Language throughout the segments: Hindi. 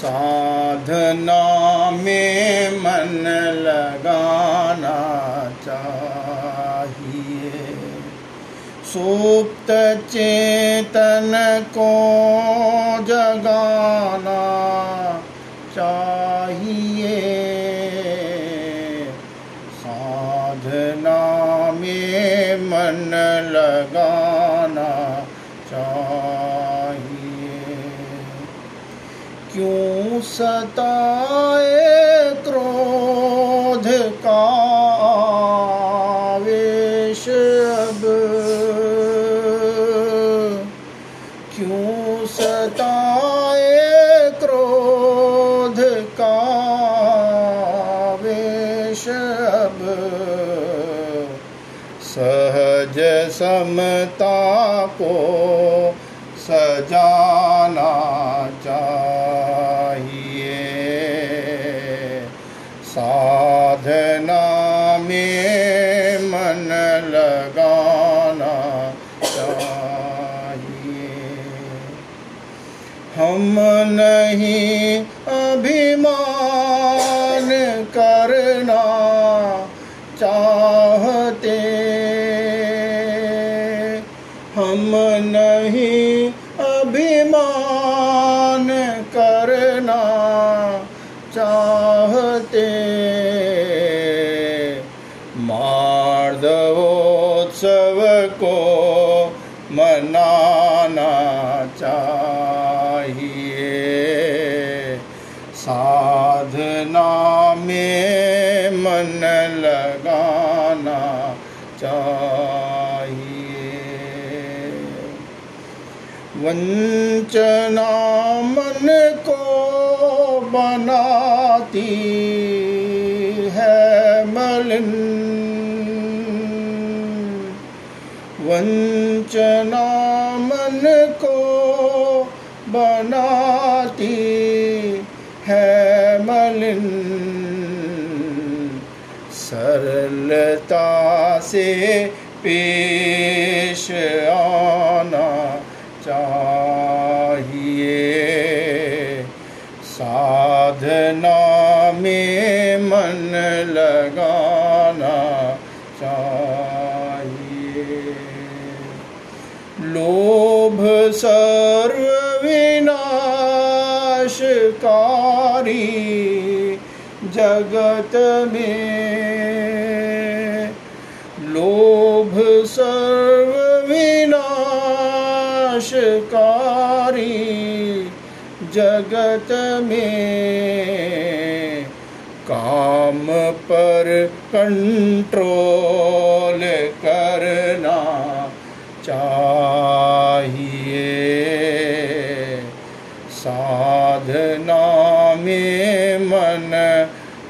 साधना में मन लगाना चाहिए। सुप्त चेतन को जगाना चाहिए। साधना में मन लगाना चाहिए। क्यों सताए क्रोध का आवेश अब। क्यों सताए क्रोध का आवेश अब? सहज समता को सजाना चाहिए में मन लगाना चाहिए। हम नहीं अभिमान करना चाहते। हम नहीं अभिमान करना चाहते। को मनाना चाहिए। साधना में मन लगाना चाहिए। वंचना मन को बनाती है मलिन वंचना मन को बनाती है मलिन। सरलता से पेश आना चाहिए। साधना में मन लगाना लोभ सर्वविनाशकारी जगत में। लोभ सर्वविनाशकारी जगत में। काम पर कंट्रोल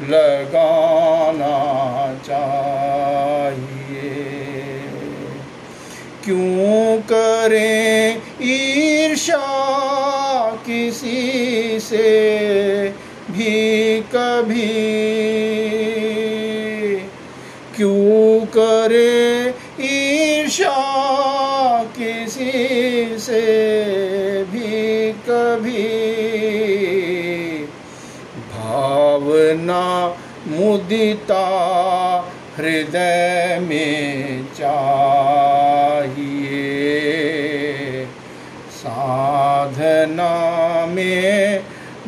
लगाना चाहिए। क्यों करें ईर्षा किसी से भी कभी? क्यों करे ईर्षा किसी से मुदिता हृदय में चाहिए। साधना में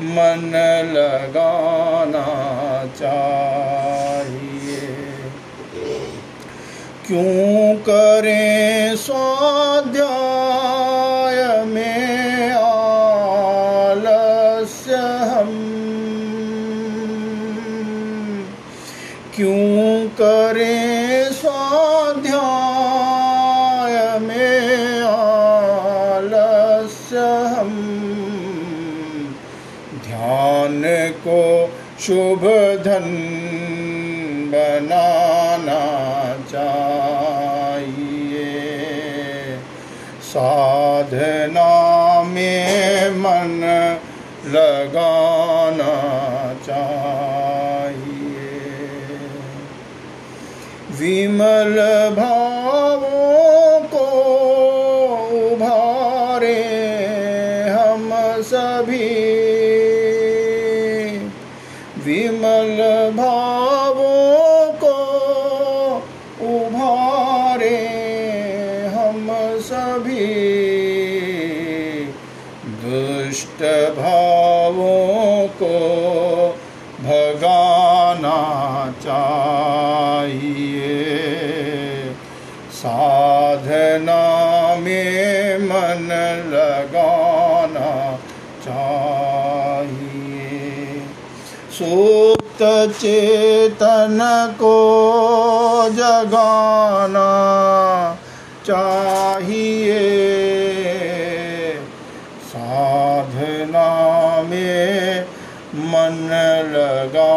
मन लगाना चाहिए। क्यों करें स्वाध्याय क्यों करें स्वाध्याय में आलस्य हम ध्यान को शुभ धन बनाना चाहिए। साधना में मन लगाना विमल भावों को उभारे हम सभी। विमल भावों को उभारे हम सभी। दुष्ट भावों को भगाना चाहिए। साधना में मन लगाना चाहिए। सुप्त चेतन को जगाना चाहिए। साधना में मन लगाना